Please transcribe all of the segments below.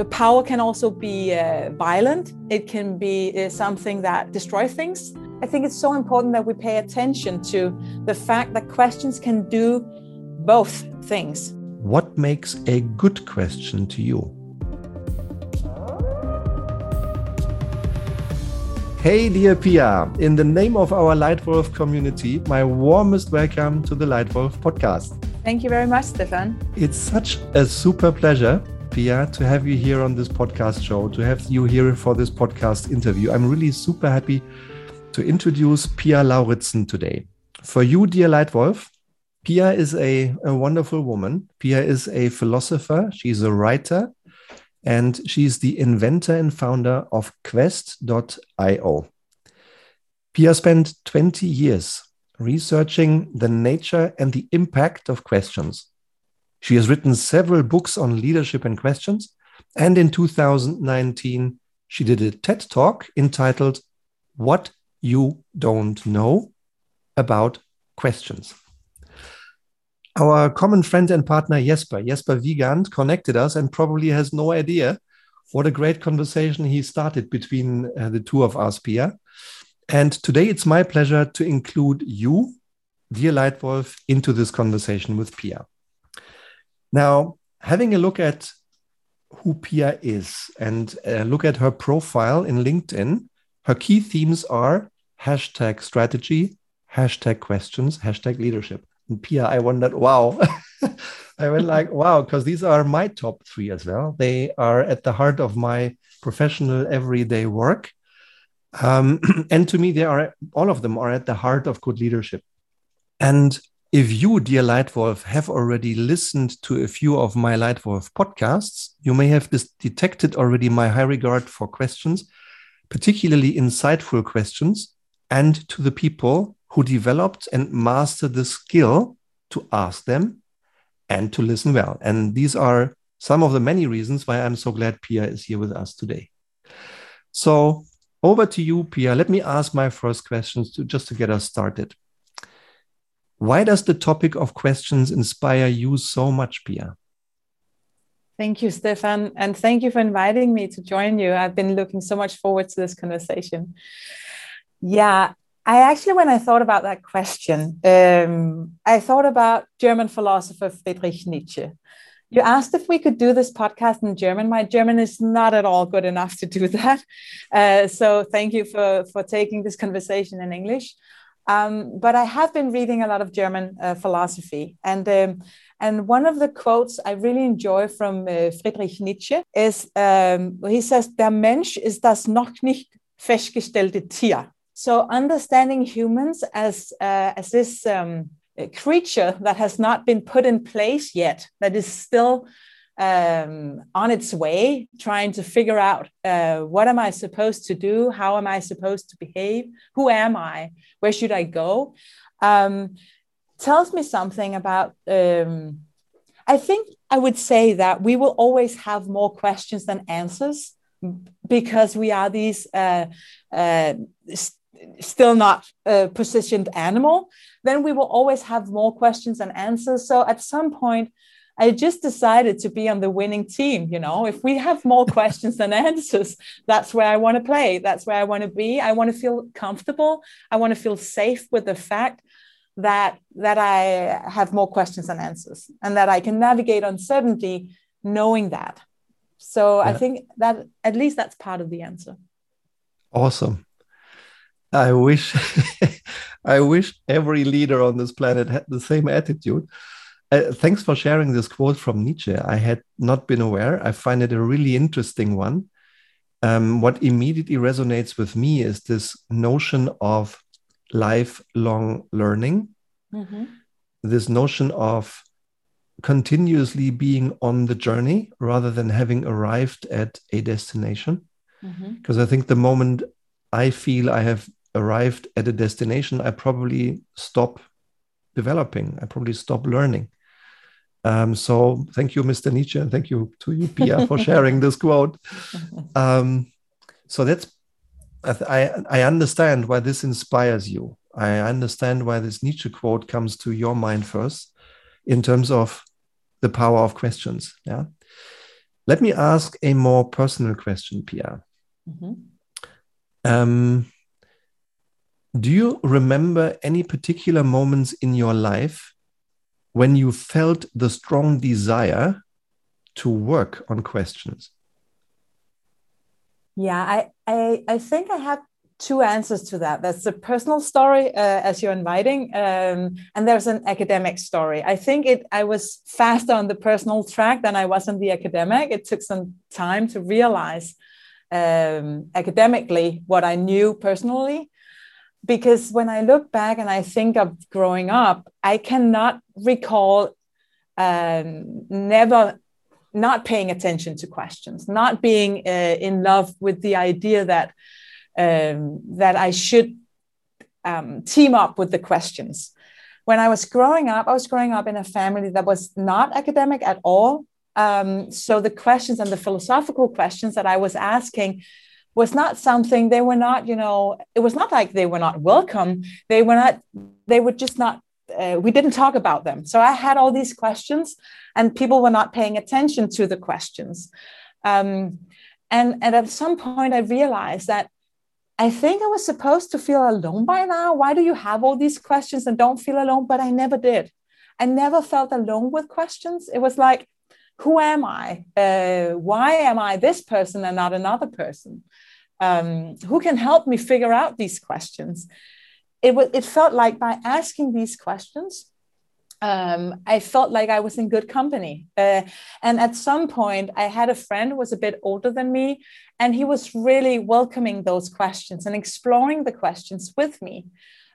The power can also be uh, violent. It can be uh, something that destroys things. I think it's so important that we pay attention to the fact that questions can do both things. What makes a good question to you? Hey, dear Pia, in the name of our Leitwolf community, my warmest welcome to the Leitwolf podcast. Thank you very much, Stefan. It's such a super pleasure, Pia, to have you here on this podcast show, to have you here for this podcast interview. I'm really super happy to introduce Pia Lauritzen today. For you, dear Leitwolf, Pia is a, a wonderful woman. Pia is a philosopher, she's a writer, and she's the inventor and founder of Qvest.io. Pia spent 20 years researching the nature and the impact of questions. She has written several books on leadership and questions, and in 2019, she did a TED talk entitled What You Don't Know About Questions. Our common friend and partner Jesper, Jesper Wiegand, connected us and probably has no idea what a great conversation he started between uh, the two of us, Pia. And today it's my pleasure to include you, dear Leitwolf, into this conversation with Pia. Now, having a look at who Pia is and uh, look at her profile in LinkedIn, her key themes are hashtag strategy, hashtag questions, hashtag leadership. And Pia, I wondered, wow. I went like, wow, because these are my top three as well. They are at the heart of my professional everyday work. Um, and to me, they are all of them are at the heart of good leadership. And if you, dear Leitwolf, have already listened to a few of my Leitwolf podcasts, you may have detected already my high regard for questions, particularly insightful questions, and to the people who developed and mastered the skill to ask them and to listen well. And these are some of the many reasons why I'm so glad Pia is here with us today. So over to you, Pia. Let me ask my first questions to just to get us started. Why does the topic of questions inspire you so much, Pia? Thank you, Stefan. And thank you for inviting me to join you. I've been looking so much forward to this conversation. Yeah, I actually, when I thought about that question, um, I thought about German philosopher Friedrich Nietzsche. You asked if we could do this podcast in German. My German is not at all good enough to do that. Uh, so thank you for, for taking this conversation in English. Um, but I have been reading a lot of German uh, philosophy. And, um, and one of the quotes I really enjoy from uh, Friedrich Nietzsche is um, he says, Der Mensch ist das noch nicht festgestellte Tier. So understanding humans as uh, as this um, creature that has not been put in place yet, that is still um, on its way, trying to figure out uh, what am I supposed to do, how am I supposed to behave, who am I, where should I go, um, tells me something about. Um, I think I would say that we will always have more questions than answers because we are these uh, uh, still not a positioned animal, then we will always have more questions and answers. So at some point, I just decided to be on the winning team. You know, if we have more questions than answers, that's where I want to play. That's where I want to be. I want to feel comfortable. I want to feel safe with the fact that that I have more questions than answers, and that I can navigate uncertainty knowing that. So yeah. I think that at least that's part of the answer. Awesome. I wish I wish every leader on this planet had the same attitude. Uh, thanks for sharing this quote from Nietzsche. I had not been aware. I find it a really interesting one. Um, what immediately resonates with me is this notion of lifelong learning, mm-hmm. this notion of continuously being on the journey rather than having arrived at a destination. Because mm-hmm. I think the moment I feel I have arrived at a destination, I probably stop developing. I probably stop learning. Um, so thank you, Mr. Nietzsche, and thank you to you, Pia, for sharing this quote. Um, so that's I, I understand why this inspires you. I understand why this Nietzsche quote comes to your mind first, in terms of the power of questions. Yeah. Let me ask a more personal question, Pia. Mm-hmm. Um, do you remember any particular moments in your life when you felt the strong desire to work on questions? Yeah, I, I, I think I have two answers to that. That's a personal story, uh, as you're inviting, um, and there's an academic story. I think it. I was faster on the personal track than I was on the academic. It took some time to realize um, academically what I knew personally, because when I look back and I think of growing up, I cannot recall um, never not paying attention to questions, not being uh, in love with the idea that um, that I should um, team up with the questions. When I was growing up, I was growing up in a family that was not academic at all. Um, so the questions and the philosophical questions that I was asking was not something they were not, you know, it was not like they were not welcome. They were not, they were just not, uh, we didn't talk about them. So I had all these questions and people were not paying attention to the questions. Um, and, and at some point, I realized that I think I was supposed to feel alone by now. Why do you have all these questions and don't feel alone? But I never did. I never felt alone with questions. It was like, who am I? Uh, why am I this person and not another person? Um, who can help me figure out these questions? It, w- it felt like by asking these questions, um, I felt like I was in good company. Uh, and at some point, I had a friend who was a bit older than me, and he was really welcoming those questions and exploring the questions with me.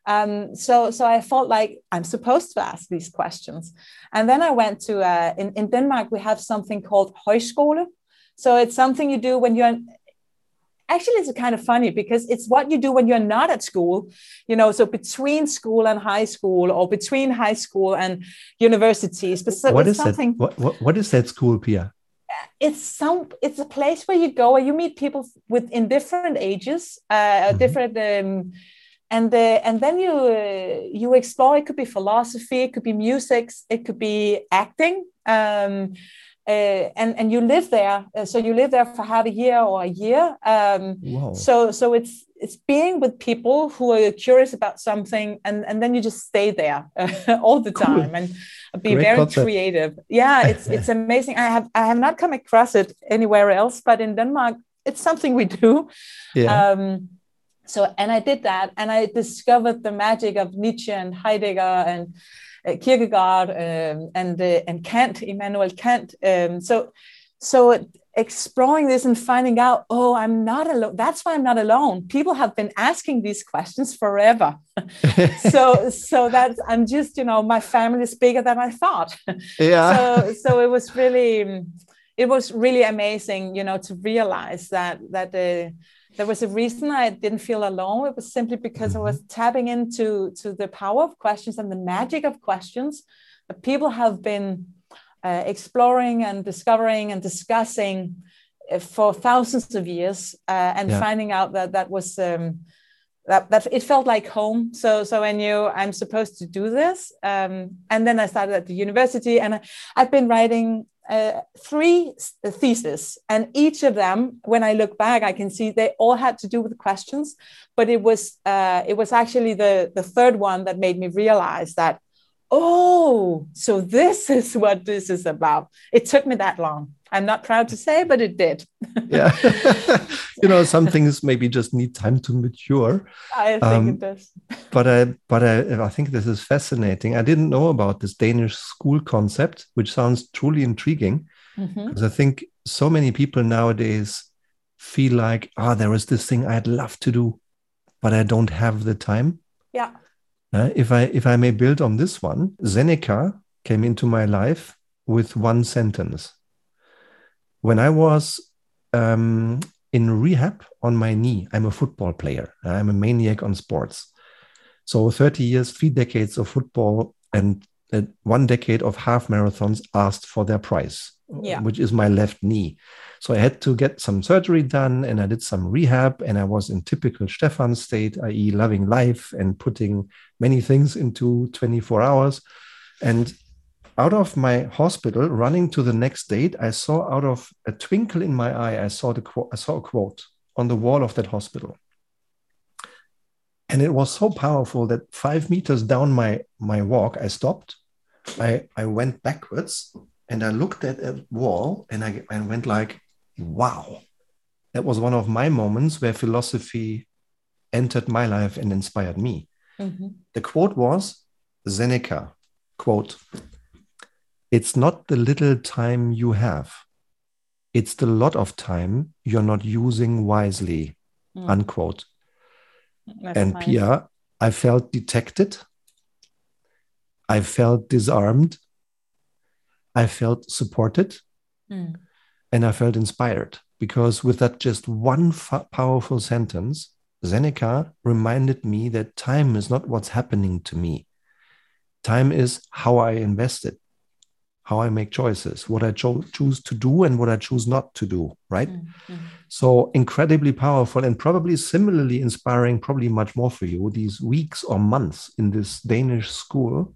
Um, so, so I felt like I'm supposed to ask these questions. And then I went to, uh, in, in Denmark, we have something called højskole. So it's something you do when you're actually it's kind of funny because it's what you do when you're not at school you know so between school and high school or between high school and universities but so what is something that, what, what, what is that school pia it's some it's a place where you go and you meet people with in different ages uh mm-hmm. different um and uh, and then you uh, you explore it could be philosophy it could be music it could be acting um uh, and and you live there uh, so you live there for half a year or a year um, so so it's it's being with people who are curious about something and and then you just stay there uh, all the time cool. and be Great very concept. creative yeah it's it's amazing i have i have not come across it anywhere else but in denmark it's something we do yeah. um, so and i did that and i discovered the magic of nietzsche and heidegger and uh, Kierkegaard um, and uh, and Kant, Immanuel Kant. Um, so so exploring this and finding out, oh, I'm not alone. That's why I'm not alone. People have been asking these questions forever. so so that's I'm just you know my family is bigger than I thought. Yeah. so so it was really it was really amazing, you know, to realize that that. Uh, there was a reason I didn't feel alone. It was simply because mm-hmm. I was tapping into to the power of questions and the magic of questions that people have been uh, exploring and discovering and discussing uh, for thousands of years, uh, and yeah. finding out that that was um, that that it felt like home. So so I knew I'm supposed to do this, um, and then I started at the university, and I, I've been writing uh, three theses, and each of them, when I look back, I can see they all had to do with questions. But it was uh, it was actually the the third one that made me realize that oh, so this is what this is about. It took me that long. I'm not proud to say, but it did. yeah. you know, some things maybe just need time to mature. I think um, it does. but I but I, I think this is fascinating. I didn't know about this Danish school concept, which sounds truly intriguing. Because mm-hmm. I think so many people nowadays feel like, ah, oh, there is this thing I'd love to do, but I don't have the time. Yeah. Uh, if I if I may build on this one, Seneca came into my life with one sentence. When I was um, in rehab on my knee, I'm a football player. I'm a maniac on sports. So 30 years, three decades of football, and uh, one decade of half marathons asked for their price, yeah. which is my left knee. So I had to get some surgery done and I did some rehab and I was in typical Stefan state, i.e., loving life and putting many things into 24 hours. And out of my hospital, running to the next date, I saw out of a twinkle in my eye, I saw the I saw a quote on the wall of that hospital. And it was so powerful that five meters down my, my walk, I stopped. I, I went backwards and I looked at a wall and I, I went like, wow. That was one of my moments where philosophy entered my life and inspired me. Mm-hmm. The quote was Seneca, quote, it's not the little time you have, it's the lot of time you're not using wisely, mm. unquote. That's and nice. Pia, I felt detected. I felt disarmed. I felt supported. Mm. And I felt inspired because with that just one powerful sentence, Seneca reminded me that time is not what's happening to me. Time is how I invest it, how I make choices, what I cho- choose to do and what I choose not to do, right? Mm-hmm. So incredibly powerful and probably similarly inspiring, probably much more for you, these weeks or months in this Danish school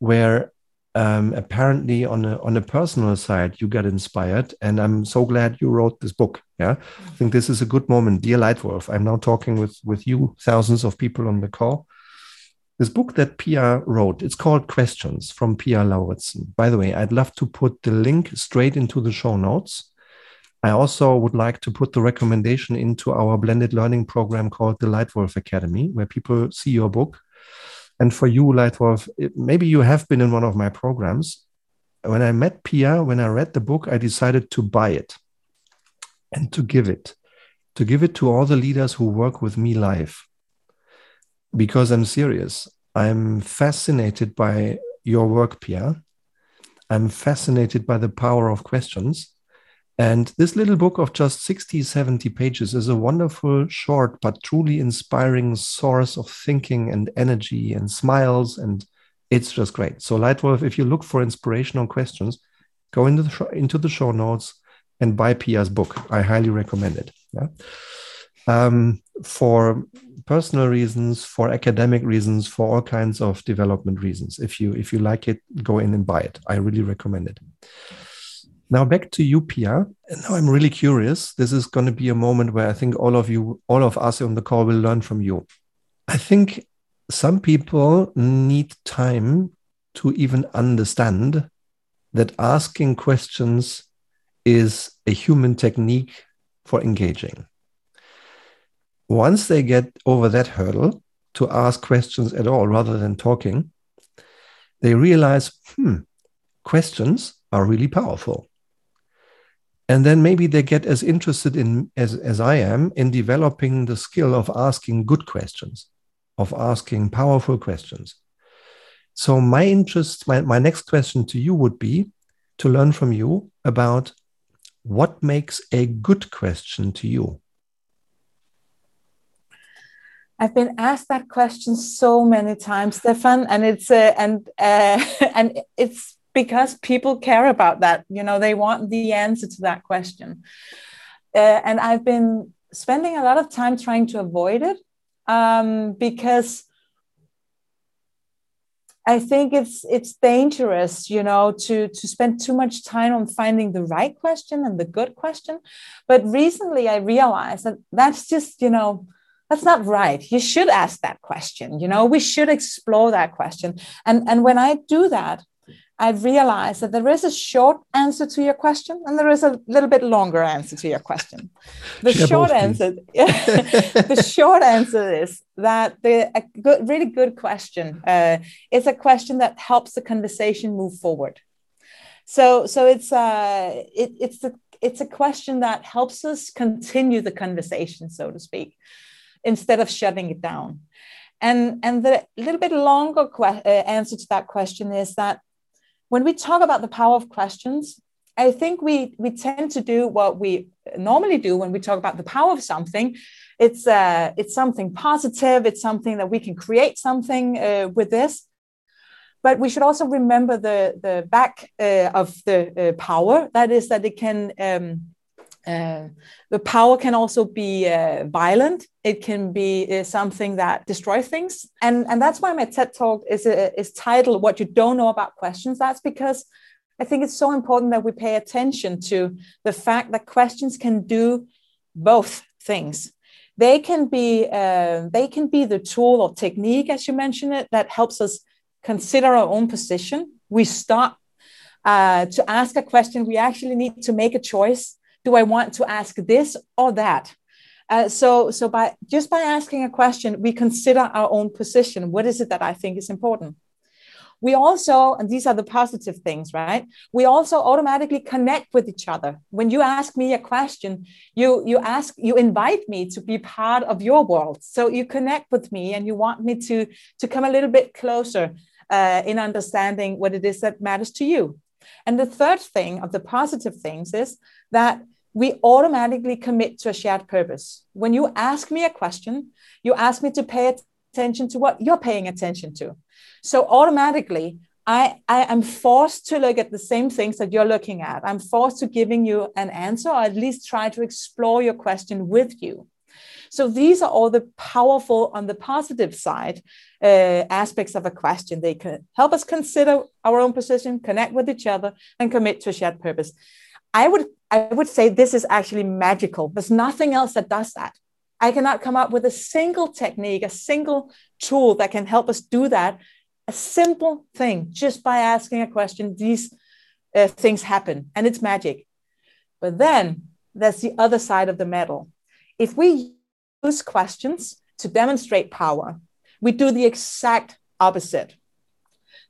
where um, apparently on a on a personal side you got inspired and i'm so glad you wrote this book yeah i think this is a good moment dear leitwolf i'm now talking with with you thousands of people on the call this book that pia wrote it's called questions from pia lauritzen by the way i'd love to put the link straight into the show notes i also would like to put the recommendation into our blended learning program called the leitwolf academy where people see your book and for you, Leitwolf, maybe you have been in one of my programs. When I met Pia, when I read the book, I decided to buy it and to give it, to give it to all the leaders who work with me live. Because I'm serious. I'm fascinated by your work, Pia. I'm fascinated by the power of questions. And this little book of just 60, 70 pages is a wonderful, short, but truly inspiring source of thinking and energy and smiles. And it's just great. So, Leitwolf, if you look for inspirational questions, go into the, show, into the show notes and buy Pia's book. I highly recommend it. Yeah? Um, for personal reasons, for academic reasons, for all kinds of development reasons. If you if you like it, go in and buy it. I really recommend it. Now back to you, Pia. And now I'm really curious. This is going to be a moment where I think all of you, all of us on the call will learn from you. I think some people need time to even understand that asking questions is a human technique for engaging. Once they get over that hurdle to ask questions at all rather than talking, they realize, hmm, questions are really powerful. And then maybe they get as interested in as, as i am in developing the skill of asking good questions of asking powerful questions. So my interest my, my next question to you would be to learn from you about what makes a good question to you I've been asked that question so many times, Stefan, and it's uh, and uh, and it's because people care about that. You know, they want the answer to that question. Uh, and I've been spending a lot of time trying to avoid it um, because I think it's it's dangerous, you know, to to spend too much time on finding the right question and the good question. But recently, I realized that that's just, you know, that's not right. You should ask that question. You know, we should explore that question. And and when I do that, I realize that there is a short answer to your question and there is a little bit longer answer to your question. The short both, answer, the short answer is that the a good, really good question uh, is a question that helps the conversation move forward. So, so it's uh, it, it's a it's a question that helps us continue the conversation, so to speak, instead of shutting it down. And and the little bit longer que- uh, answer to that question is that when we talk about the power of questions, I think we we tend to do what we normally do when we talk about the power of something. It's uh, it's something positive. It's something that we can create something uh, with this. But we should also remember the the back uh, of the uh, power. That is that it can um, Uh, the power can also be uh, violent. It can be uh, something that destroys things, and and that's why my TED talk is uh, is titled "What You Don't Know About Questions." That's because I think it's so important that we pay attention to the fact that questions can do both things. They can be uh, they can be the tool or technique, as you mentioned it, that helps us consider our own position. We stop uh, to ask a question. We actually need to make a choice do I want to ask this or that? Uh, so, so by just by asking a question, we consider our own position. What is it that I think is important? We also, and these are the positive things, right? We also automatically connect with each other. When you ask me a question, you you ask, you invite me to be part of your world. So you connect with me, and you want me to to come a little bit closer uh, in understanding what it is that matters to you. And the third thing of the positive things is that we automatically commit to a shared purpose. When you ask me a question, you ask me to pay attention to what you're paying attention to. So automatically, I, I am forced to look at the same things that you're looking at. I'm forced to giving you an answer, or at least try to explore your question with you. So these are all the powerful, on the positive side, uh, aspects of a question. They can help us consider our own position, connect with each other, and commit to a shared purpose. I would I would say this is actually magical. There's nothing else that does that. I cannot come up with a single technique, a single tool that can help us do that. A simple thing, just by asking a question, these uh, things happen, and it's magic. But then there's the other side of the medal. If we use questions to demonstrate power, we do the exact opposite.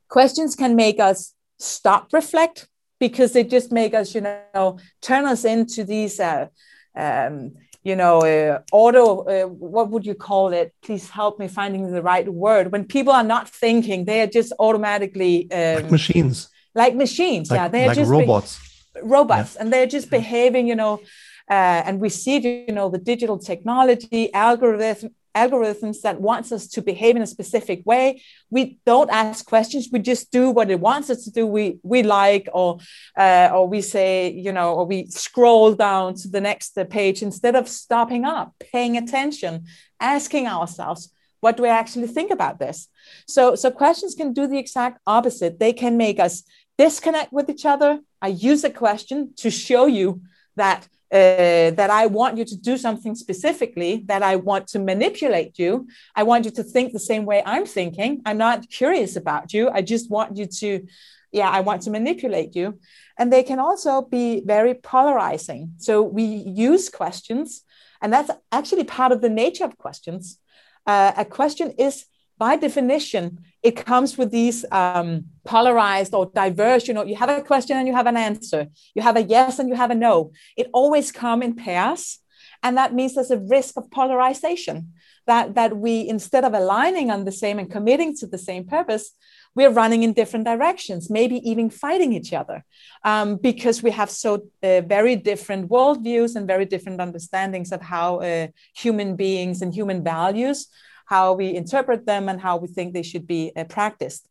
Questions can make us stop, reflect, because they just make us, you know, turn us into these, uh, um, you know, uh, auto, uh, what would you call it? Please help me finding the right word. When people are not thinking, they are just automatically um, like machines. Like machines, like, yeah. They're like just robots. Be- robots, yeah. and they're just behaving, you know. Uh, and we see, you know, the digital technology, algorithm, algorithms that wants us to behave in a specific way. We don't ask questions. We just do what it wants us to do. We we like or uh, or we say you know or we scroll down to the next page instead of stopping up paying attention asking ourselves what do i actually think about this? So so questions can do the exact opposite. They can make us disconnect with each other. I use a question to show you that uh, that I want you to do something specifically, that I want to manipulate you. I want you to think the same way I'm thinking. I'm not curious about you. I just want you to, yeah, I want to manipulate you. And they can also be very polarizing. So we use questions, and that's actually part of the nature of questions. Uh, a question is by definition, it comes with these um, polarized or diverse. You know, you have a question and you have an answer. You have a yes and you have a no. It always come in pairs, and that means there's a risk of polarization. That that we instead of aligning on the same and committing to the same purpose, we're running in different directions, maybe even fighting each other, um, because we have so uh, very different worldviews and very different understandings of how uh, human beings and human values how we interpret them, and how we think they should be uh, practiced.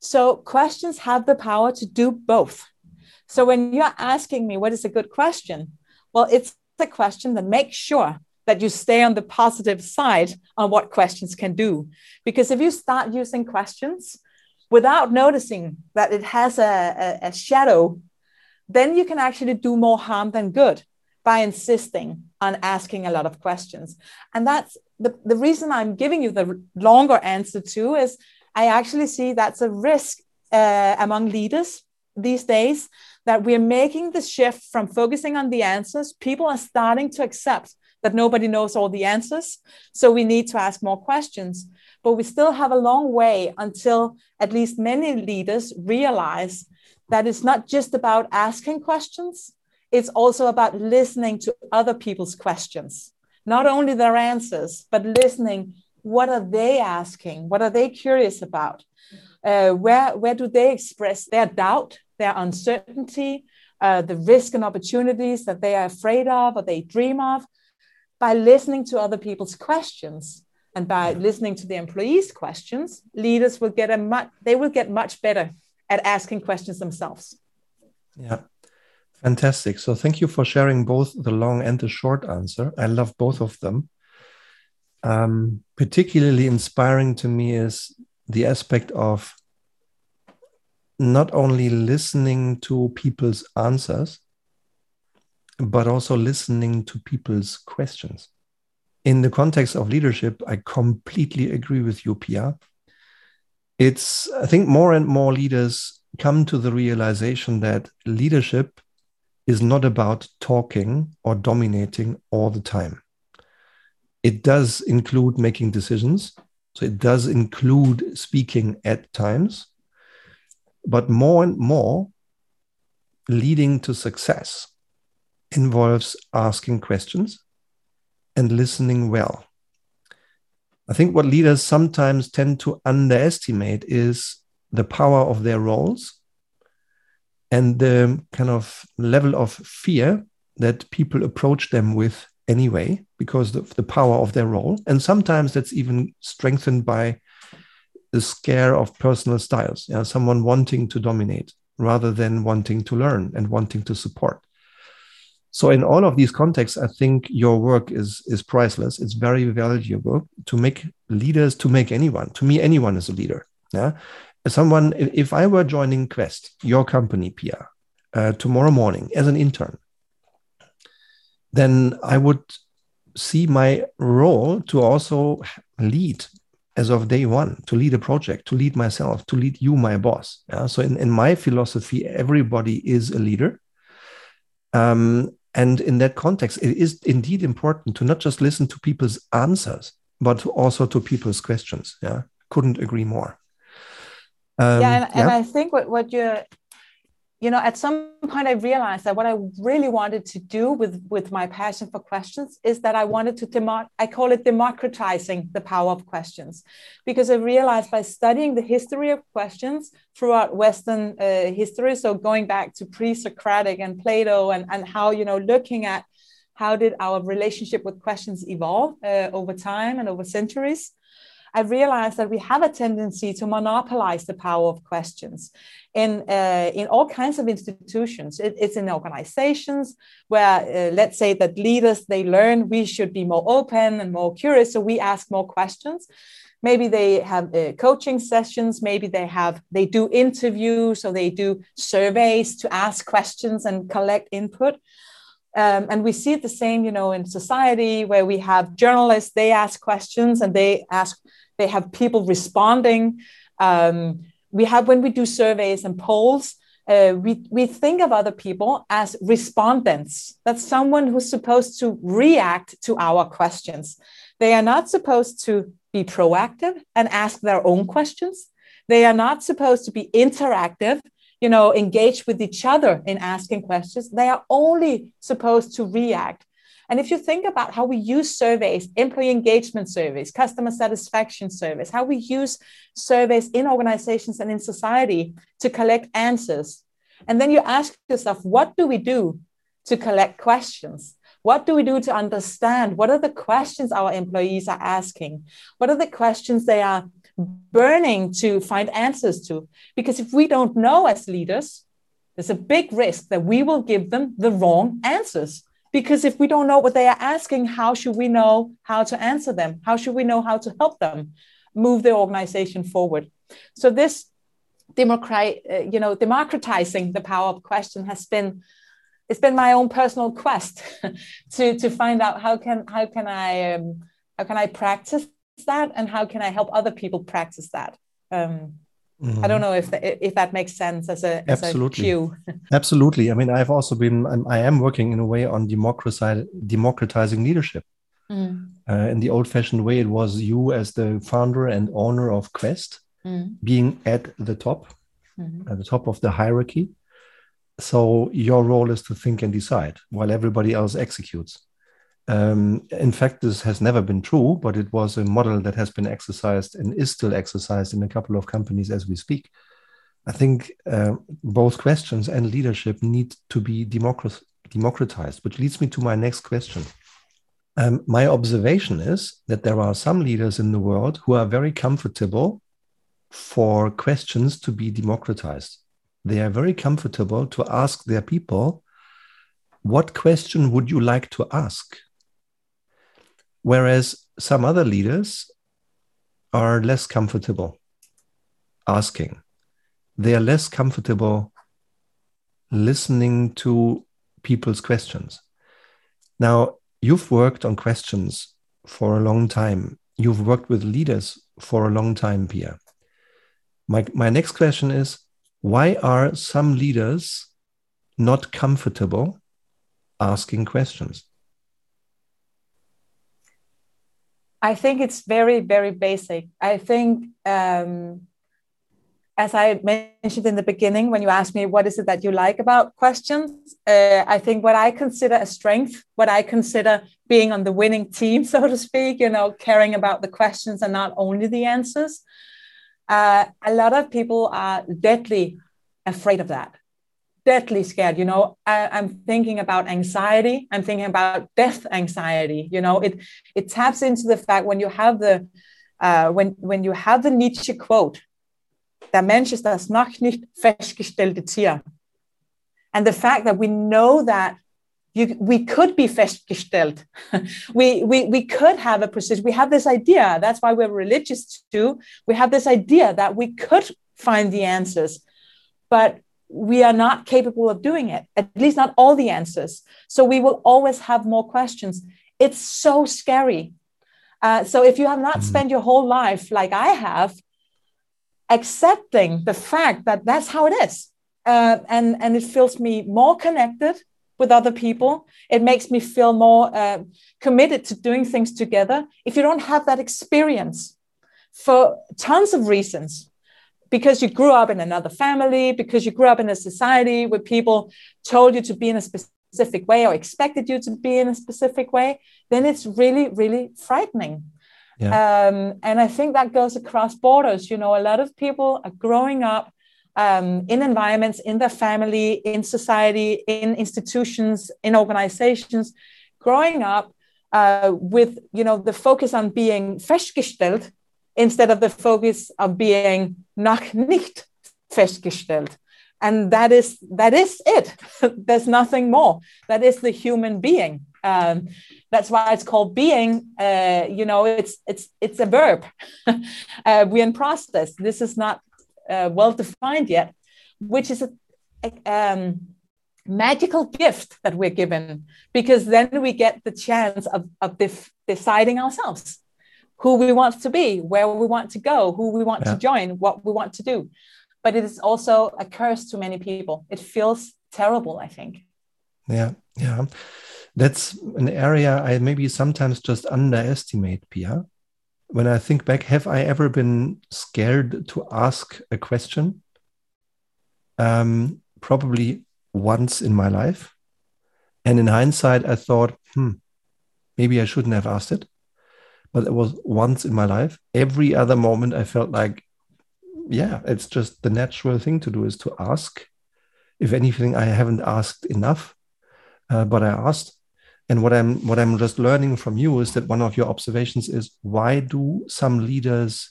So questions have the power to do both. So when you're asking me what is a good question, well, it's a question that makes sure that you stay on the positive side on what questions can do. Because if you start using questions without noticing that it has a, a, a shadow, then you can actually do more harm than good by insisting on asking a lot of questions. And that's the, the reason I'm giving you the longer answer to is I actually see that's a risk uh, among leaders these days that we're making the shift from focusing on the answers. People are starting to accept that nobody knows all the answers. So we need to ask more questions. But we still have a long way until at least many leaders realize that it's not just about asking questions, it's also about listening to other people's questions, not only their answers, but listening. What are they asking? What are they curious about? Uh, where, where do they express their doubt, their uncertainty, uh, the risk and opportunities that they are afraid of or they dream of? By listening to other people's questions and by listening to the employees' questions, leaders will get a much, they will get much better at asking questions themselves. Yeah Fantastic. So thank you for sharing both the long and the short answer. I love both of them. Um, particularly inspiring to me is the aspect of not only listening to people's answers, but also listening to people's questions. In the context of leadership, I completely agree with you, Pia. It's, I think, more and more leaders come to the realization that leadership is not about talking or dominating all the time. It does include making decisions. So it does include speaking at times. But more and more, leading to success involves asking questions and listening well. I think what leaders sometimes tend to underestimate is the power of their roles and the kind of level of fear that people approach them with anyway because of the power of their role. And sometimes that's even strengthened by the scare of personal styles yeah, someone wanting to dominate rather than wanting to learn and wanting to support. So in all of these contexts i think your work is is priceless. It's very valuable to make leaders to make anyone to me anyone is a leader yeah someone if i were joining qvest your company pia uh, tomorrow morning as an intern then i would see my role to also lead as of day one to lead a project to lead myself to lead you my boss. Yeah? so in, in my philosophy everybody is a leader. Um, and in that context it is indeed important to not just listen to people's answers but also to people's questions. Yeah? Couldn't agree more um, yeah, and, and I think what, what you're, you know, at some point I realized that what I really wanted to do with, with my passion for questions is that I wanted to, demo- I call it democratizing the power of questions. Because I realized by studying the history of questions throughout Western uh, history, so going back to pre-Socratic and Plato and, and how, you know, looking at how did our relationship with questions evolve uh, over time and over centuries, I realized that we have a tendency to monopolize the power of questions in, uh, in all kinds of institutions. It, it's in organizations where, uh, let's say, that leaders they learn we should be more open and more curious, so we ask more questions. Maybe they have uh, coaching sessions. Maybe they have they do interviews, or they do surveys to ask questions and collect input. Um, and we see it the same, you know, in society where we have journalists, they ask questions and they ask they have people responding. Um, we have when we do surveys and polls, uh, we, we think of other people as respondents. That's someone who's supposed to react to our questions. They are not supposed to be proactive and ask their own questions. They are not supposed to be interactive, you know, engage with each other in asking questions. They are only supposed to react. And if you think about how we use surveys, employee engagement surveys, customer satisfaction surveys, how we use surveys in organizations and in society to collect answers, and then you ask yourself, what do we do to collect questions? What do we do to understand? What are the questions our employees are asking? What are the questions they are burning to find answers to? Because if we don't know as leaders, there's a big risk that we will give them the wrong answers. Because if we don't know what they are asking how should we know how to answer them? How should we know how to help them move the organization forward? So this uh, you know democratizing the power of question has been it's been my own personal quest to to find out how can how can i um, how can i practice that and how can i help other people practice that um, Mm-hmm. I don't know if the, if that makes sense as a as absolutely a cue. absolutely. I mean, I've also been I'm, I am working in a way on democratizing leadership. Mm. Uh, in the old-fashioned way, it was you as the founder and owner of Qvest mm. being at the top, mm-hmm. at the top of the hierarchy. So your role is to think and decide while everybody else executes. Um, in fact, this has never been true, but it was a model that has been exercised and is still exercised in a couple of companies as we speak. I think uh, both questions and leadership need to be democratized, which leads me to my next question. Um, my observation is that there are some leaders in the world who are very comfortable for questions to be democratized. They are very comfortable to ask their people what question would you like to ask? Whereas some other leaders are less comfortable asking, they are less comfortable listening to people's questions. Now, you've worked on questions for a long time. You've worked with leaders for a long time, Pia. My, my next question is why are some leaders not comfortable asking questions? I think it's very, very basic. I think, um, as I mentioned in the beginning, when you asked me what is it that you like about questions, uh, I think what I consider a strength, what I consider being on the winning team, so to speak, you know, caring about the questions and not only the answers. Uh, a lot of people are deadly afraid of that deadly scared you know I, am thinking about anxiety i'm thinking about death anxiety you know it it taps into the fact when you have the uh, when when you have the Nietzsche quote der Mensch ist das noch nicht festgestellte Tier and the fact that we know that you, we could be festgestellt. we, we, we could have a position. We have this idea. That's why we're religious too. We have this idea that we could find the answers. But we are not capable of doing it, at least not all the answers. So we will always have more questions. It's so scary. Uh, so if you have not mm-hmm. spent your whole life like I have, accepting the fact that that's how it is, uh, and and it feels me more connected with other people. It makes me feel more uh, committed to doing things together. If you don't have that experience, for tons of reasons, because you grew up in another family, because you grew up in a society where people told you to be in a specific way or expected you to be in a specific way, then it's really, really frightening. Yeah. Um, and I think that goes across borders. You know, a lot of people are growing up um, in environments, in their family, in society, in institutions, in organizations, growing up uh, with, you know, the focus on being festgestellt instead of the focus of being noch nicht festgestellt. And that is that is it. There's nothing more. That is the human being. Um, that's why it's called being. Uh, you know, it's it's it's a verb. uh, we're in process. This is not uh, well defined yet, which is a, a um, magical gift that we're given because then we get the chance of, of def- deciding ourselves who we want to be, where we want to go, who we want yeah. to join, what we want to do. But it is also a curse to many people. It feels terrible, I think. Yeah, yeah. That's an area I maybe sometimes just underestimate, Pia. When I think back, have I ever been scared to ask a question? Um, probably once in my life. And in hindsight, I thought, hmm, maybe I shouldn't have asked it but it was once in my life. Every other moment, I felt like, yeah, it's just the natural thing to do is to ask. If anything, I haven't asked enough, uh, but I asked. And what I'm what I'm just learning from you is that one of your observations is why do some leaders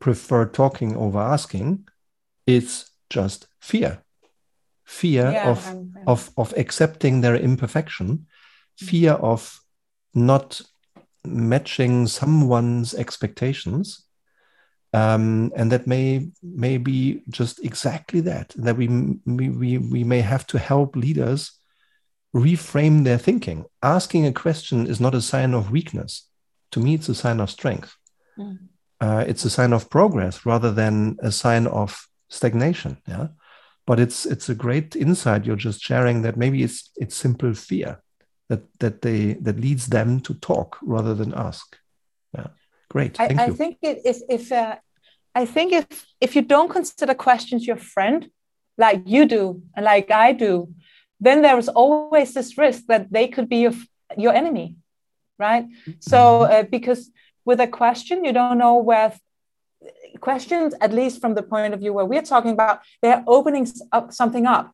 prefer talking over asking? It's just fear, fear yeah, of of of accepting their imperfection, fear of not matching someone's expectations um, and that may may be just exactly that that we, we we may have to help leaders reframe their thinking. Asking a question is not a sign of weakness. To me it's a sign of strength. Mm. uh, it's a sign of progress rather than a sign of stagnation yeah? But it's it's a great insight you're just sharing that maybe it's it's simple fear that that they that leads them to talk rather than ask. Yeah. Great. Thank I, you. I think it, if if uh, I think if if you don't consider questions your friend like you do and like I do then there is always this risk that they could be your your enemy right? Mm-hmm. so uh, because with a question you don't know where questions at least from the point of view where we're talking about they're opening up something up.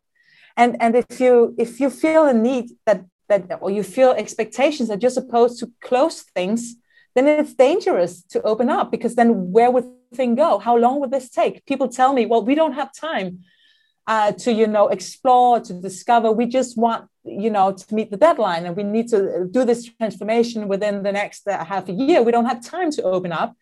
And and if you if you feel a need that that or you feel expectations that you're supposed to close things then it's dangerous to open up because then where would thing go? How long would this take? People tell me well we don't have time uh, to you know explore to discover. We just want you know to meet the deadline and we need to do this transformation within the next uh, half a year. We don't have time to open up.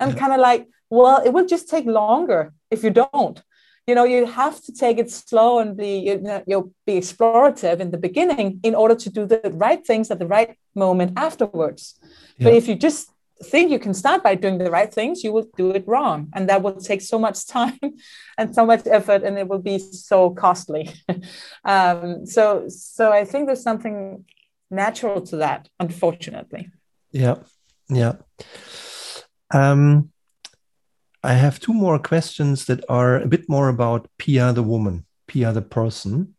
I'm yeah. kind of like well it will just take longer if you don't you know you have to take it slow and be you know you'll be explorative in the beginning in order to do the right things at the right moment afterwards yeah. but if you just think you can start by doing the right things, you will do it wrong. And that will take so much time and so much effort, and it will be so costly. um, so, so I think there's something natural to that, unfortunately. Yeah. Yeah. Um, I have two more questions that are a bit more about Pia the woman, Pia the person.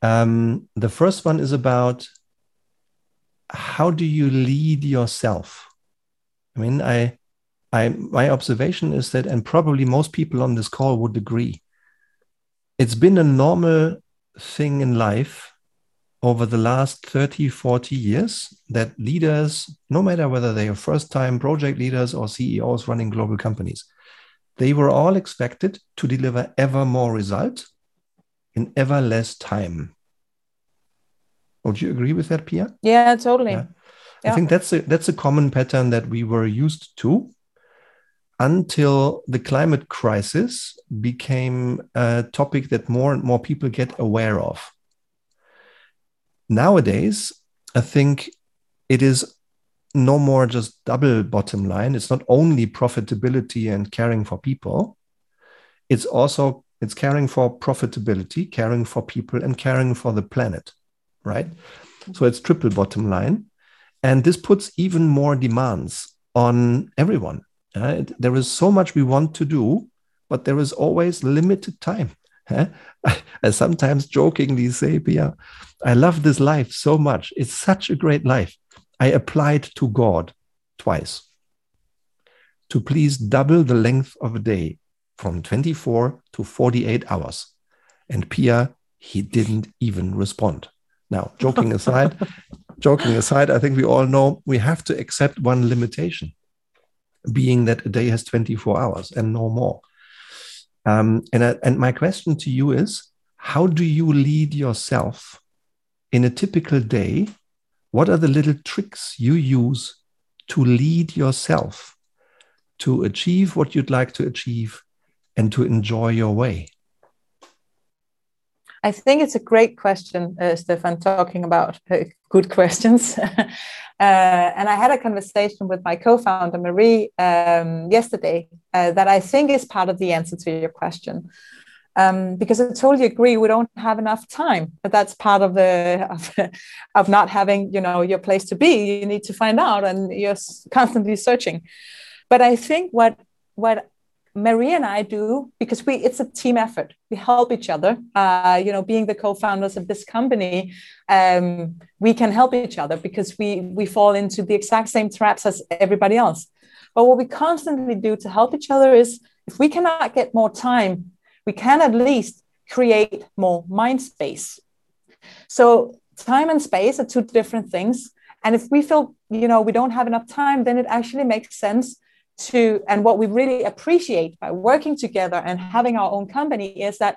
Um, the first one is about how do you lead yourself? I mean, I, I, my observation is that, and probably most people on this call would agree, it's been a normal thing in life over the last 30, 40 years that leaders, no matter whether they are first time project leaders or CEOs running global companies, they were all expected to deliver ever more results in ever less time. Would you agree with that, Pia? Yeah, totally. Yeah. Yeah. I think that's a that's a common pattern that we were used to until the climate crisis became a topic that more and more people get aware of. Nowadays, I think it is no more just double bottom line. It's not only profitability and caring for people. It's also it's caring for profitability, caring for people, and caring for the planet, right? So it's triple bottom line. And this puts even more demands on everyone. Right? There is so much we want to do, but there is always limited time. I sometimes jokingly say, "Yeah, I love this life so much. It's such a great life. I applied to God twice to please double the length of a day from 24 to 48 hours. And Pia, he didn't even respond. Now, joking aside, joking aside, I think we all know we have to accept one limitation, being that a day has 24 hours and no more. Um, and, I, and my question to you is how do you lead yourself in a typical day? What are the little tricks you use to lead yourself to achieve what you'd like to achieve and to enjoy your way? I think it's a great question, uh, Stefan, talking about uh, good questions. uh, and I had a conversation with my co founder, Marie, um, yesterday uh, that I think is part of the answer to your question. Um, because I totally agree, we don't have enough time, but that's part of the of, of not having, you know, your place to be. You need to find out, and you're constantly searching. But I think what what Marie and I do because we it's a team effort. We help each other. Uh, you know, being the co-founders of this company, um, we can help each other because we we fall into the exact same traps as everybody else. But what we constantly do to help each other is if we cannot get more time, we can at least create more mind space. So time and space are two different things. And if we feel, you know, we don't have enough time, then it actually makes sense to and what we really appreciate by working together and having our own company is that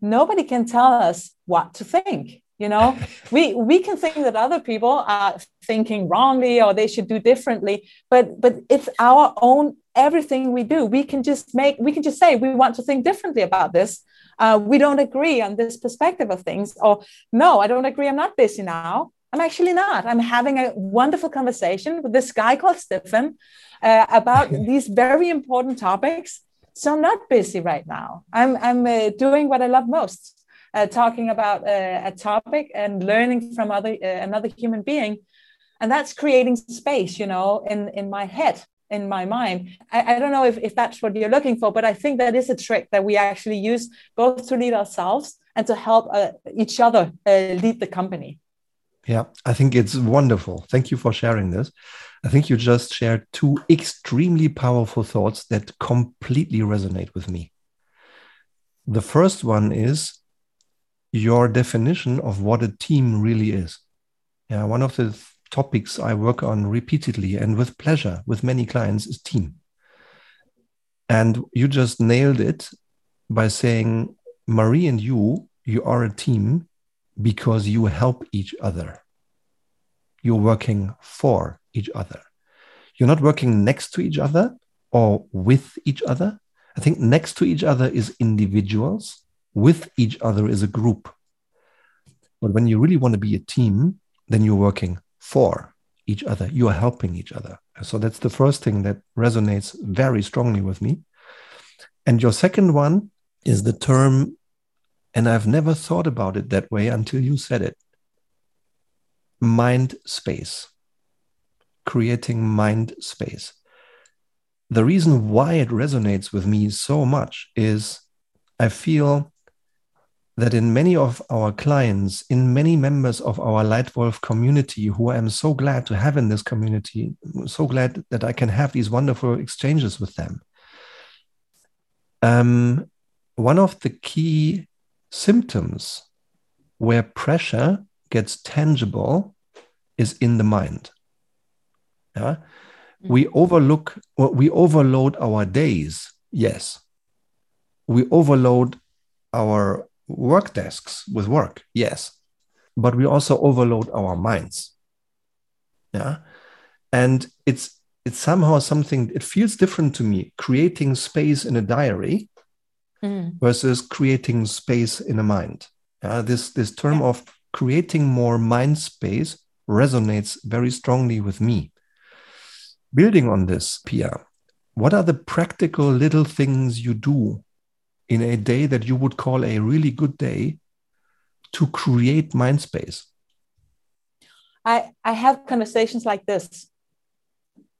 nobody can tell us what to think you know? We we can think that other people are thinking wrongly or they should do differently but but it's our own everything we do. We can just make we can just say we want to think differently about this. Uh, we don't agree on this perspective of things or no i don't agree i'm not busy now. I'm actually not. I'm having a wonderful conversation with this guy called stefan uh, about these very important topics. So I'm not busy right now. I'm, I'm uh, doing what I love most, uh, talking about uh, a topic and learning from other uh, another human being, and that's creating space, you know, in in my head, in my mind. I, I don't know if, if that's what you're looking for, but I think that is a trick that we actually use both to lead ourselves and to help uh, each other lead the company. Yeah, I think it's wonderful. Thank you for sharing this. I think you just shared two extremely powerful thoughts that completely resonate with me. The first one is your definition of what a team really is. Yeah, one of the topics I work on repeatedly and with pleasure with many clients is team. And you just nailed it by saying Marie and you, you are a team because you help each other. You're working for each other. You're not working next to each other or with each other. I think next to each other is individuals, with each other as a group. But when you really want to be a team, then you're working for each other. You are helping each other. So that's the first thing that resonates very strongly with me. And your second one is the term, and I've never thought about it that way until you said it mind space, creating mind space. The reason why it resonates with me so much is I feel that in many of our clients, in many members of our Leitwolf community, who I'm so glad to have in this community, so glad that I can have these wonderful exchanges with them. Um, one of the key symptoms where pressure gets tangible is in the mind. Yeah? We mm-hmm. overlook, we overload our days, yes. We overload our work desks with work, yes, but we also overload our minds. Yeah. And it's it's somehow something it feels different to me creating space in a diary mm. versus creating space in a mind. Uh, this this term yeah. of creating more mind space resonates very strongly with me. Building on this, Pia, what are the practical little things you do in a day that you would call a really good day to create mind space? I, I have conversations like this.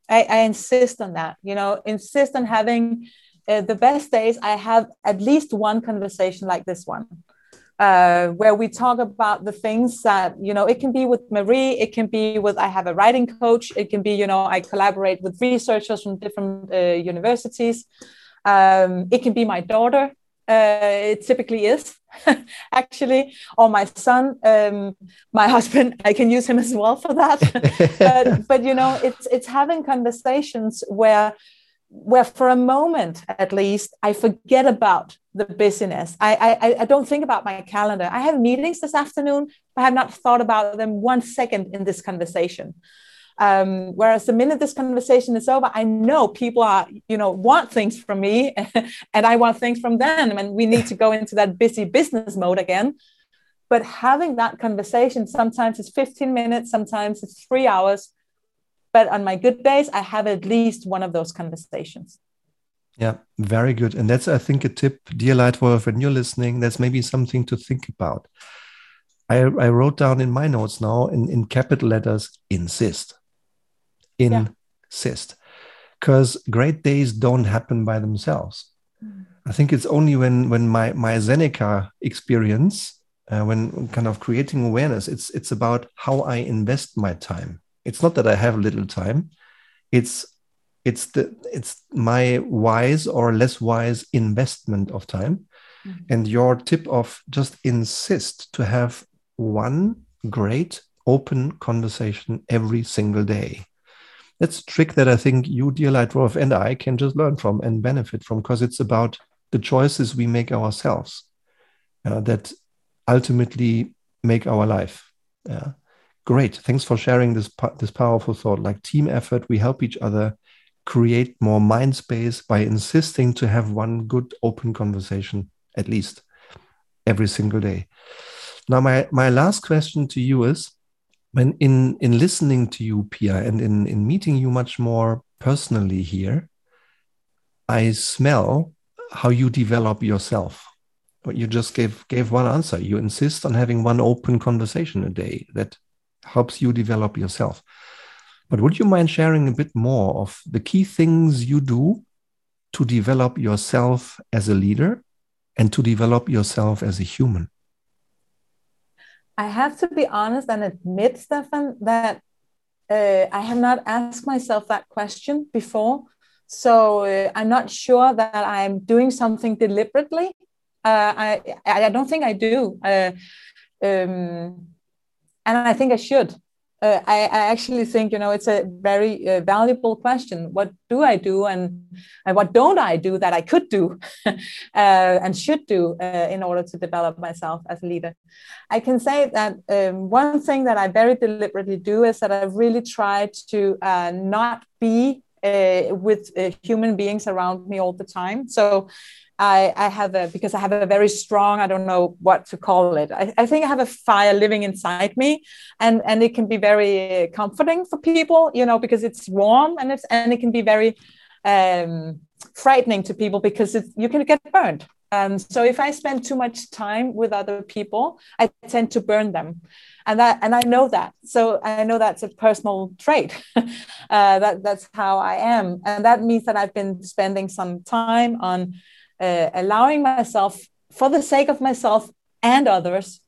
I, I insist on that, you know, insist on having uh, the best days. I have at least one conversation like this one, uh, where we talk about the things that, you know, it can be with Marie, it can be with, I have a writing coach, it can be, you know, I collaborate with researchers from different uh, universities. Um, it can be my daughter. Uh, it typically is actually, or my son, um, my husband. I can use him as well for that. but, but you know, it's it's having conversations where where for a moment at least I forget about the busyness. I, I I don't think about my calendar. I have meetings this afternoon. But I have not thought about them one second in this conversation. Um, whereas the minute this conversation is over, I know people are, you know, want things from me and I want things from them. And we need to go into that busy business mode again. But having that conversation, sometimes it's 15 minutes, sometimes it's three hours. But on my good days, I have at least one of those conversations. Yeah, very good. And that's, I think, a tip, dear Leitwolf, when you're listening, that's maybe something to think about. I, I wrote down in my notes now in, in capital letters insist insist because yeah. great days don't happen by themselves mm. i think it's only when when my my Seneca experience uh, when kind of creating awareness it's it's about how i invest my time it's not that i have little time it's it's the it's my wise or less wise investment of time mm. and your tip of just insist to have one great open conversation every single day that's a trick that I think you, dear Leitwolf, and I can just learn from and benefit from because it's about the choices we make ourselves uh, that ultimately make our life. Yeah. Great. Thanks for sharing this this powerful thought. Like team effort, we help each other create more mind space by insisting to have one good open conversation at least every single day. Now, my, my last question to you is when in in listening to you pia and in in meeting you much more personally here i smell how you develop yourself. But you just gave gave one answer. You insist on having one open conversation a day that helps you develop yourself. But would you mind sharing a bit more of the key things you do to develop yourself as a leader and to develop yourself as a human I have to be honest and admit, Stefan, that uh, I have not asked myself that question before. So uh, I'm not sure that I'm doing something deliberately. Uh, I I don't think I do, uh, um, and I think I should. Uh, I, I, actually think you know it's a very uh, valuable question. What do I do, and, and what don't I do that I could do uh, and should do uh, in order to develop myself as a leader? I can say that um, one thing that I very deliberately do is that I really try to uh, not be with human beings around me all the time. So I, I have a because I have a very strong I don't know what to call it. I, I think I have a fire living inside me and and it can be very comforting for people you know because it's warm and it's and it can be very um, frightening to people because you can get burned. Um, so if I spend too much time with other people I tend to burn them. And that and I know that. So I know that's a personal trait. Uh, that that's how I am. And that means that I've been spending some time on uh, allowing myself, for the sake of myself and others,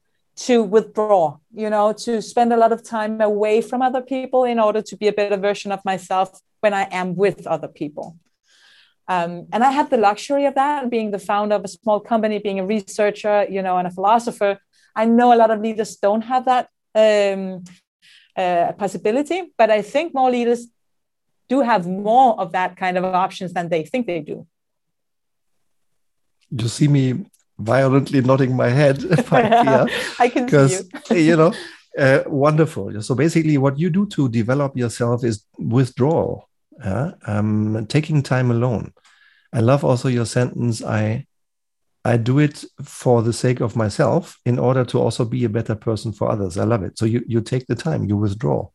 to withdraw, you know, to spend a lot of time away from other people in order to be a better version of myself when I am with other people. Um, and I have the luxury of that, being the founder of a small company, being a researcher, you know, and a philosopher. I know a lot of leaders don't have that um, uh, possibility, but I think more leaders do have more of that kind of options than they think they do you see me violently nodding my head. I can see you. you know, uh, wonderful. So basically, what you do to develop yourself is withdrawal, uh, um, taking time alone. I love also your sentence. I I do it for the sake of myself in order to also be a better person for others. I love it. So you you take the time, you withdraw.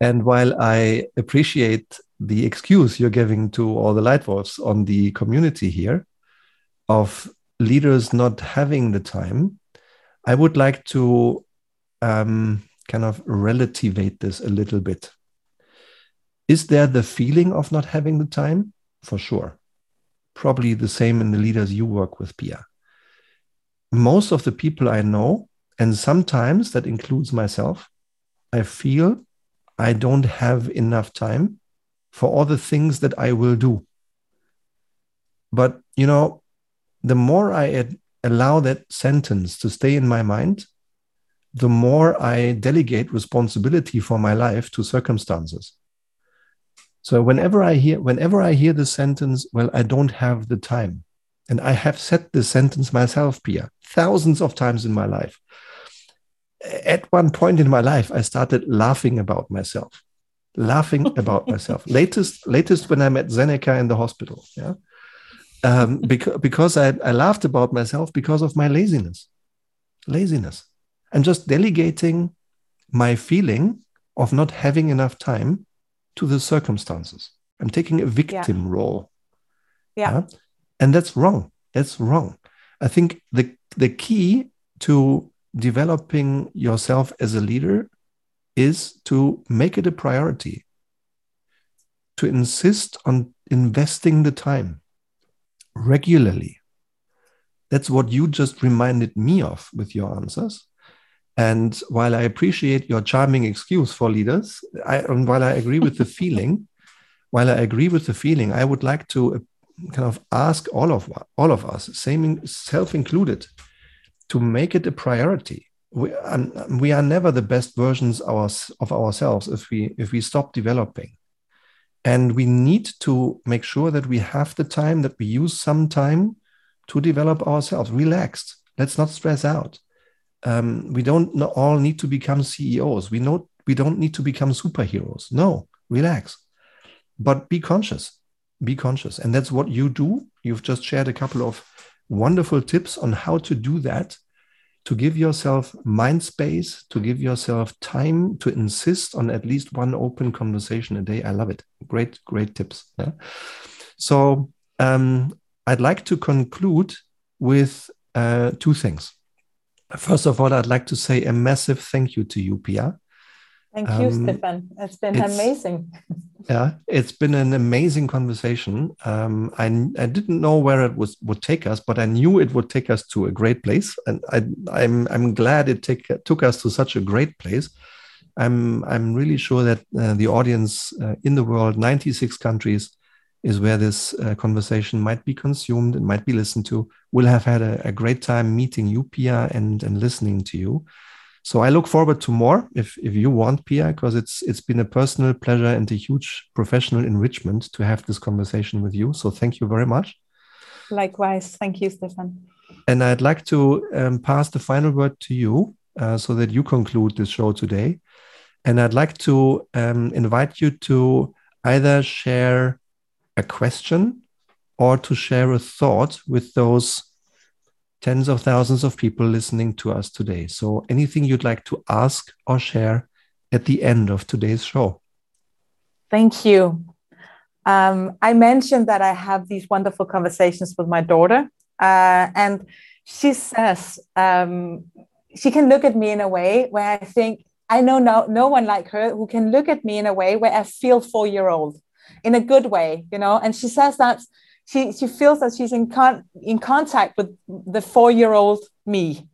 And while I appreciate the excuse you're giving to all the light wolves on the community here, of leaders not having the time, I would like to um, kind of relativate this a little bit. Is there the feeling of not having the time? For sure. Probably the same in the leaders you work with, Pia. Most of the people I know, and sometimes that includes myself, I feel I don't have enough time for all the things that I will do. But, you know, the more I ad- allow that sentence to stay in my mind, the more I delegate responsibility for my life to circumstances. So whenever I hear whenever I hear the sentence, well, I don't have the time, and I have said this sentence myself, Pia, thousands of times in my life. At one point in my life, I started laughing about myself, laughing about myself. Latest, latest when I met Seneca in the hospital. Yeah, um, because because I, I laughed about myself because of my laziness, laziness, and just delegating my feeling of not having enough time to the circumstances. I'm taking a victim yeah. role. Yeah. yeah. And that's wrong. That's wrong. I think the the key to developing yourself as a leader is to make it a priority, to insist on investing the time regularly. That's what you just reminded me of with your answers. And while I appreciate your charming excuse for leaders, I, and while I agree with the feeling, while I agree with the feeling, I would like to uh, kind of ask all of all of us, same self included, to make it a priority. We, we are never the best versions ours, of ourselves if we if we stop developing. And we need to make sure that we have the time, that we use some time to develop ourselves, relaxed. Let's not stress out. Um, we don't all need to become CEOs. We know we don't need to become superheroes. No, relax, but be conscious. Be conscious, and that's what you do. You've just shared a couple of wonderful tips on how to do that to give yourself mind space, to give yourself time to insist on at least one open conversation a day. I love it. Great, great tips. Yeah? So um, I'd like to conclude with uh, two things. First of all, I'd like to say a massive thank you to you, Pia, Thank you, um, Stefan. It's been it's, amazing. yeah, it's been an amazing conversation. Um, I, I didn't know where it was would take us, but I knew it would take us to a great place, and I, I'm I'm glad it take, took us to such a great place. I'm I'm really sure that uh, the audience uh, in the world, 96 countries, is where this uh, conversation might be consumed and might be listened to. Will have had a, a great time meeting you, Pia, and and listening to you. So I look forward to more if, if you want, Pia, because it's it's been a personal pleasure and a huge professional enrichment to have this conversation with you. So thank you very much. Likewise. Thank you, Stefan. And I'd like to um, pass the final word to you uh, so that you conclude the show today. And I'd like to um, invite you to either share a question or to share a thought with those tens of thousands of people listening to us today. So, anything you'd like to ask or share at the end of today's show? Thank you. Um, I mentioned that I have these wonderful conversations with my daughter, uh, and she says um, she can look at me in a way where I think I know no, no one like her who can look at me in a way where I feel four year old in a good way, you know. And she says that she she feels that she's in con- in contact with the four year old me,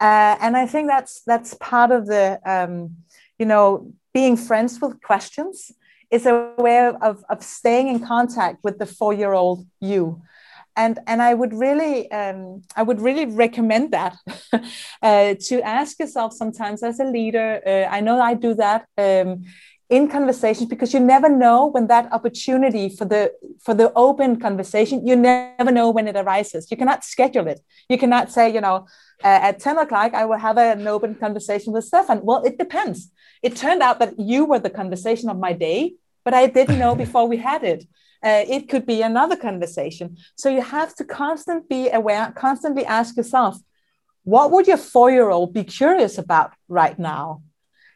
uh, and I think that's that's part of the um, you know being friends with questions is a way of of staying in contact with the four year old you. And, and I would really um, I would really recommend that uh, to ask yourself sometimes as a leader. Uh, I know I do that. Um, in conversations because you never know when that opportunity for the for the open conversation you never know when it arises. You cannot schedule it. You cannot say you know uh, at 10 o'clock i will have an open conversation with stefan. Well it depends. It turned out that you were the conversation of my day but i didn't know before we had it. Uh, it could be another conversation. So you have to constantly be aware constantly ask yourself what would your four year old be curious about right now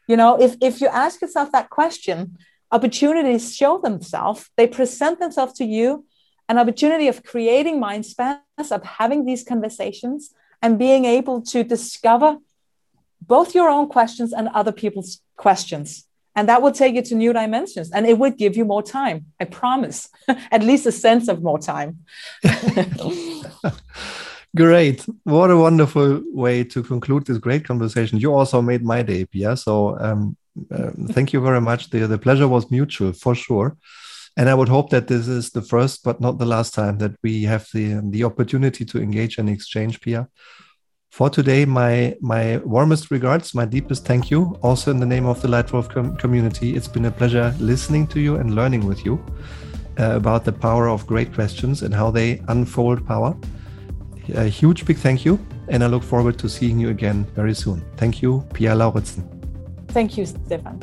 you know, if, if you ask yourself that question, opportunities show themselves, they present themselves to you, an opportunity of creating mind space, of having these conversations and being able to discover both your own questions and other people's questions. And that will take you to new dimensions and it would give you more time. I promise, at least a sense of more time. Great. What a wonderful way to conclude this great conversation. You also made my day, Pia. So um, uh, thank you very much. The, the pleasure was mutual for sure. And I would hope that this is the first, but not the last time that we have the, the opportunity to engage and exchange, Pia. For today, my, my warmest regards, my deepest thank you, also in the name of the Leitwolf com community. It's been a pleasure listening to you and learning with you uh, about the power of great questions and how they unfold power a huge big thank you. And I look forward to seeing you again very soon. Thank you, Pia Lauritzen. Thank you, Stefan.